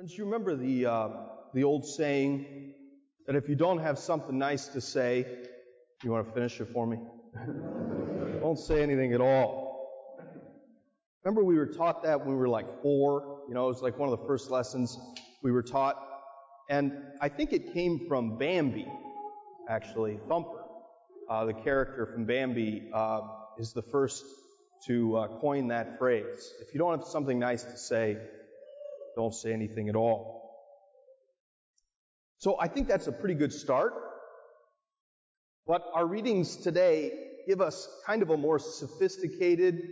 Friends, you remember the, uh, the old saying that if you don't have something nice to say, you want to finish it for me? don't say anything at all. Remember we were taught that when we were like four? You know, it was like one of the first lessons we were taught. And I think it came from Bambi, actually. Thumper, uh, the character from Bambi, uh, is the first to uh, coin that phrase. If you don't have something nice to say, don't say anything at all. So I think that's a pretty good start. But our readings today give us kind of a more sophisticated,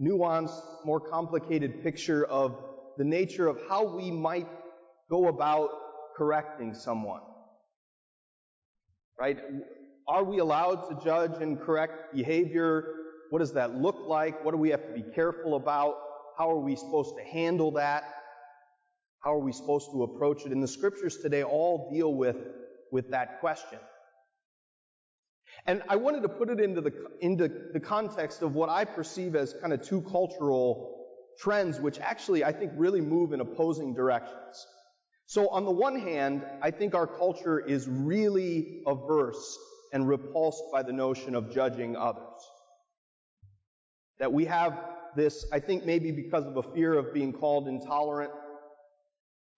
nuanced, more complicated picture of the nature of how we might go about correcting someone. Right? Are we allowed to judge and correct behavior? What does that look like? What do we have to be careful about? How are we supposed to handle that? How are we supposed to approach it? And the scriptures today all deal with, with that question. And I wanted to put it into the, into the context of what I perceive as kind of two cultural trends, which actually I think really move in opposing directions. So on the one hand, I think our culture is really averse and repulsed by the notion of judging others. That we have this, I think maybe because of a fear of being called intolerant,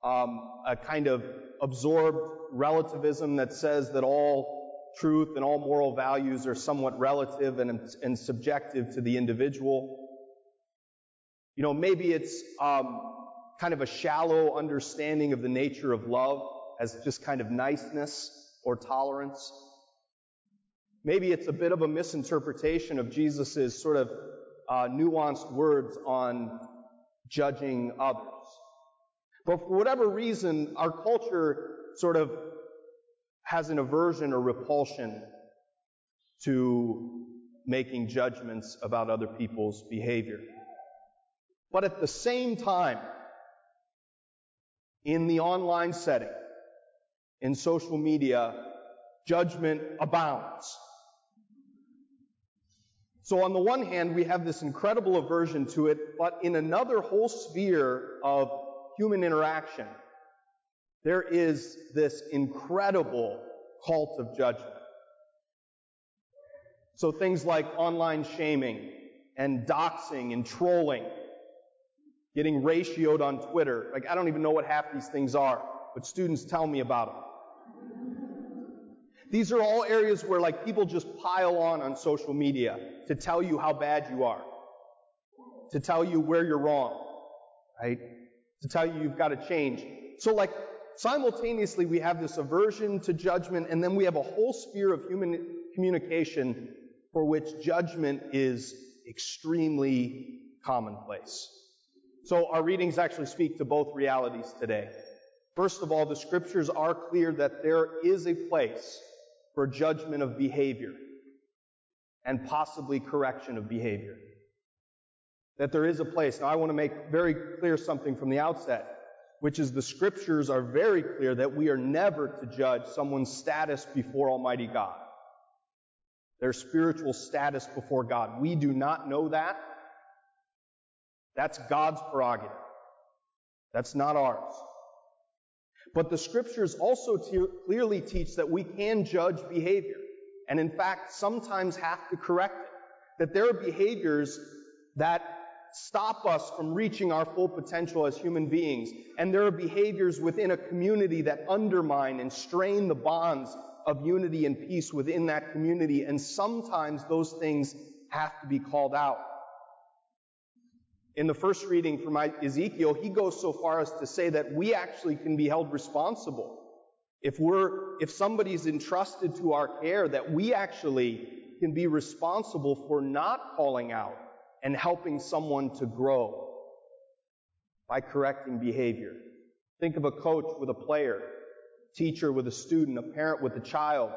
um, a kind of absorbed relativism that says that all truth and all moral values are somewhat relative and, and subjective to the individual. You know, maybe it's um, kind of a shallow understanding of the nature of love as just kind of niceness or tolerance. Maybe it's a bit of a misinterpretation of Jesus' sort of uh, nuanced words on judging others. But for whatever reason, our culture sort of has an aversion or repulsion to making judgments about other people's behavior. But at the same time, in the online setting, in social media, judgment abounds. So on the one hand, we have this incredible aversion to it, but in another whole sphere of human interaction, there is this incredible cult of judgment. So things like online shaming and doxing and trolling, getting ratioed on Twitter. Like, I don't even know what half these things are, but students tell me about them. These are all areas where like people just pile on on social media to tell you how bad you are, to tell you where you're wrong, right? To tell you you've got to change. So like simultaneously we have this aversion to judgment and then we have a whole sphere of human communication for which judgment is extremely commonplace. So our readings actually speak to both realities today. First of all, the scriptures are clear that there is a place for judgment of behavior and possibly correction of behavior that there is a place. Now I want to make very clear something from the outset, which is the scriptures are very clear that we are never to judge someone's status before Almighty God. Their spiritual status before God. We do not know that. That's God's prerogative. That's not ours. But the scriptures also te- clearly teach that we can judge behavior. And in fact, sometimes have to correct it. That there are behaviors that stop us from reaching our full potential as human beings. And there are behaviors within a community that undermine and strain the bonds of unity and peace within that community. And sometimes those things have to be called out. In the first reading from Ezekiel, he goes so far as to say that we actually can be held responsible. If we're, if somebody's entrusted to our care, that we actually can be responsible for not calling out and helping someone to grow by correcting behavior. Think of a coach with a player, teacher with a student, a parent with a child,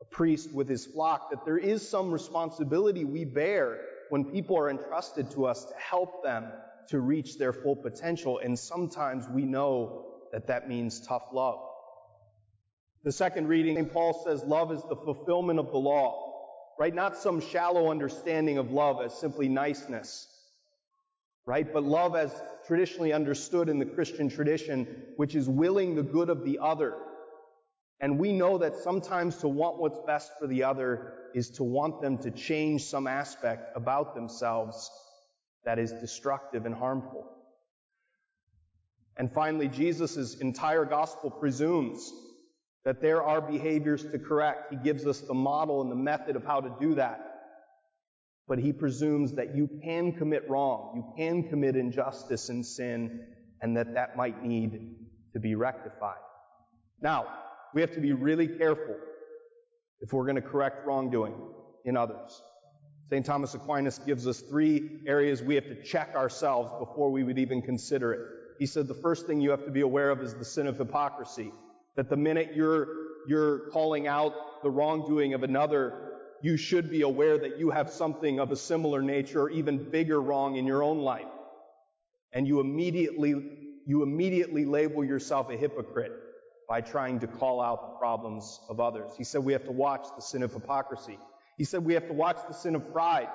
a priest with his flock, that there is some responsibility we bear when people are entrusted to us to help them to reach their full potential. And sometimes we know that that means tough love. The second reading, St. Paul says love is the fulfillment of the law. Right? Not some shallow understanding of love as simply niceness. right? But love as traditionally understood in the Christian tradition, which is willing the good of the other. And we know that sometimes to want what's best for the other is to want them to change some aspect about themselves that is destructive and harmful. And finally, Jesus' entire gospel presumes that there are behaviors to correct. He gives us the model and the method of how to do that. But he presumes that you can commit wrong, you can commit injustice and sin, and that that might need to be rectified. Now, we have to be really careful if we're going to correct wrongdoing in others. St. Thomas Aquinas gives us three areas we have to check ourselves before we would even consider it. He said the first thing you have to be aware of is the sin of hypocrisy. That the minute you're, you're calling out the wrongdoing of another, you should be aware that you have something of a similar nature or even bigger wrong in your own life. And you immediately, you immediately label yourself a hypocrite by trying to call out the problems of others. He said we have to watch the sin of hypocrisy. He said we have to watch the sin of pride.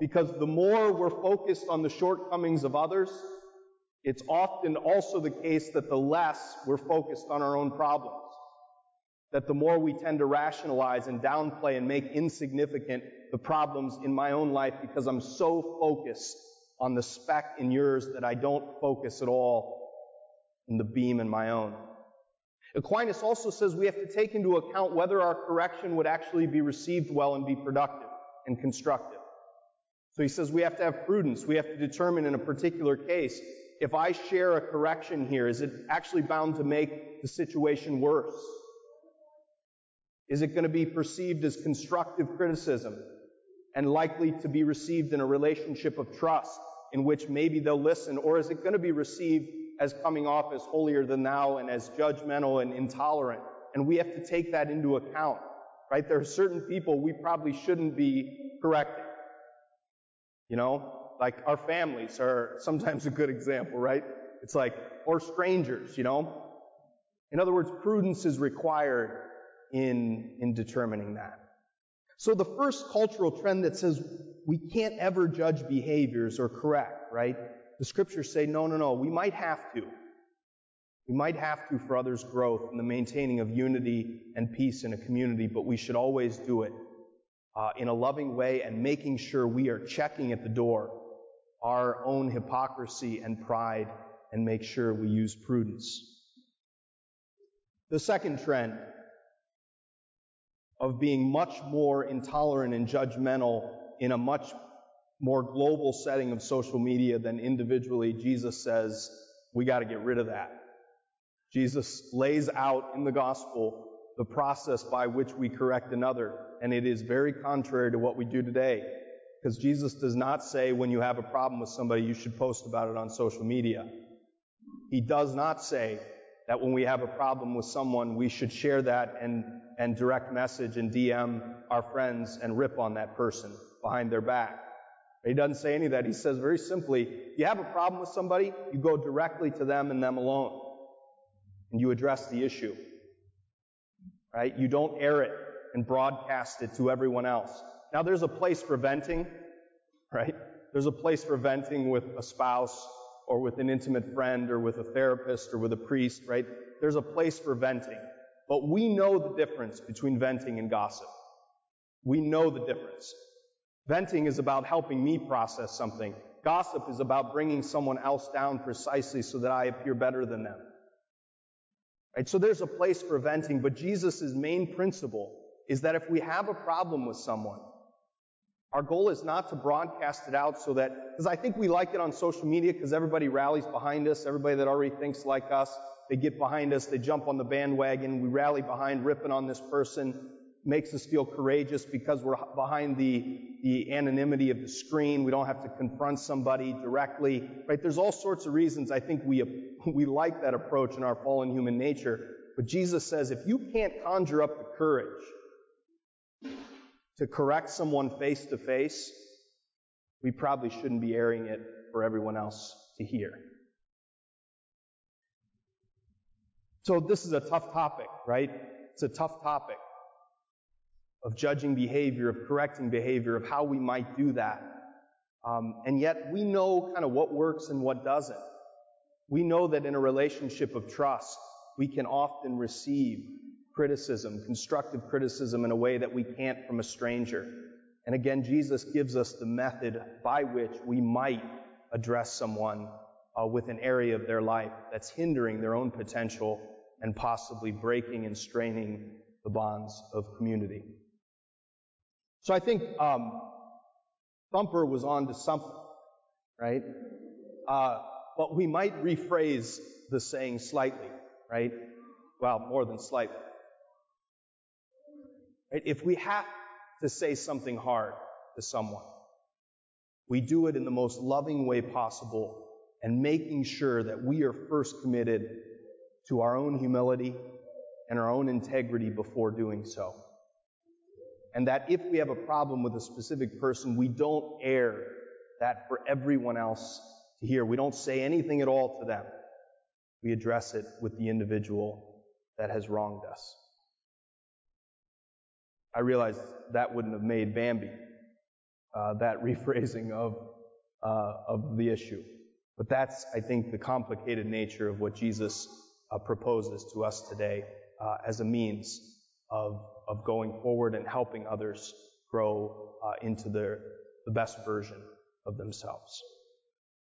Because the more we're focused on the shortcomings of others, it's often also the case that the less we're focused on our own problems. That the more we tend to rationalize and downplay and make insignificant the problems in my own life because I'm so focused on the speck in yours that I don't focus at all in the beam in my own. Aquinas also says we have to take into account whether our correction would actually be received well and be productive and constructive. So he says we have to have prudence. We have to determine in a particular case if I share a correction here, is it actually bound to make the situation worse? Is it going to be perceived as constructive criticism and likely to be received in a relationship of trust in which maybe they'll listen? Or is it going to be received as coming off as holier than thou and as judgmental and intolerant? And we have to take that into account, right? There are certain people we probably shouldn't be correcting. You know, like our families are sometimes a good example, right? It's like, or strangers, you know? In other words, prudence is required in, in determining that. So the first cultural trend that says we can't ever judge behaviors or correct, right? The scriptures say, no, no, no, we might have to. We might have to for others' growth and the maintaining of unity and peace in a community, but we should always do it uh, in a loving way and making sure we are checking at the door our own hypocrisy and pride and make sure we use prudence. The second trend of being much more intolerant and judgmental in a much more global setting of social media than individually, Jesus says we got to get rid of that. Jesus lays out in the gospel the process by which we correct another, and it is very contrary to what we do today. Because Jesus does not say when you have a problem with somebody, you should post about it on social media. He does not say that when we have a problem with someone, we should share that and, and direct message and DM our friends and rip on that person behind their back. He doesn't say any of that. He says very simply, if you have a problem with somebody, you go directly to them and them alone. And you address the issue. Right? You don't air it and broadcast it to everyone else. Now there's a place for venting, right? There's a place for venting with a spouse or with an intimate friend or with a therapist or with a priest, right? There's a place for venting. But we know the difference between venting and gossip. We know the difference. Venting is about helping me process something. Gossip is about bringing someone else down precisely so that I appear better than them. Right? So there's a place for venting, but Jesus' main principle is that if we have a problem with someone, our goal is not to broadcast it out so that, because I think we like it on social media because everybody rallies behind us, everybody that already thinks like us, they get behind us, they jump on the bandwagon, we rally behind ripping on this person, makes us feel courageous because we're behind the, the anonymity of the screen, we don't have to confront somebody directly, right? There's all sorts of reasons I think we, we like that approach in our fallen human nature. But Jesus says if you can't conjure up the courage to correct someone face to face, we probably shouldn't be airing it for everyone else to hear. So this is a tough topic, right? It's a tough topic of judging behavior, of correcting behavior, of how we might do that. Um, and yet we know kind of what works and what doesn't. We know that in a relationship of trust, we can often receive criticism, constructive criticism in a way that we can't from a stranger. And again, Jesus gives us the method by which we might address someone uh, with an area of their life that's hindering their own potential and possibly breaking and straining the bonds of community. So I think um, Thumper was on to something, right? Uh, but we might rephrase the saying slightly, right? Well, more than slightly. Right? If we have to say something hard to someone, we do it in the most loving way possible and making sure that we are first committed to our own humility and our own integrity before doing so. And that if we have a problem with a specific person, we don't air that for everyone else to hear. We don't say anything at all to them. We address it with the individual that has wronged us. I realize that wouldn't have made Bambi, uh, that rephrasing of, uh, of the issue. But that's, I think, the complicated nature of what Jesus uh, proposes to us today uh, as a means of, of going forward and helping others grow uh, into their, the best version of themselves.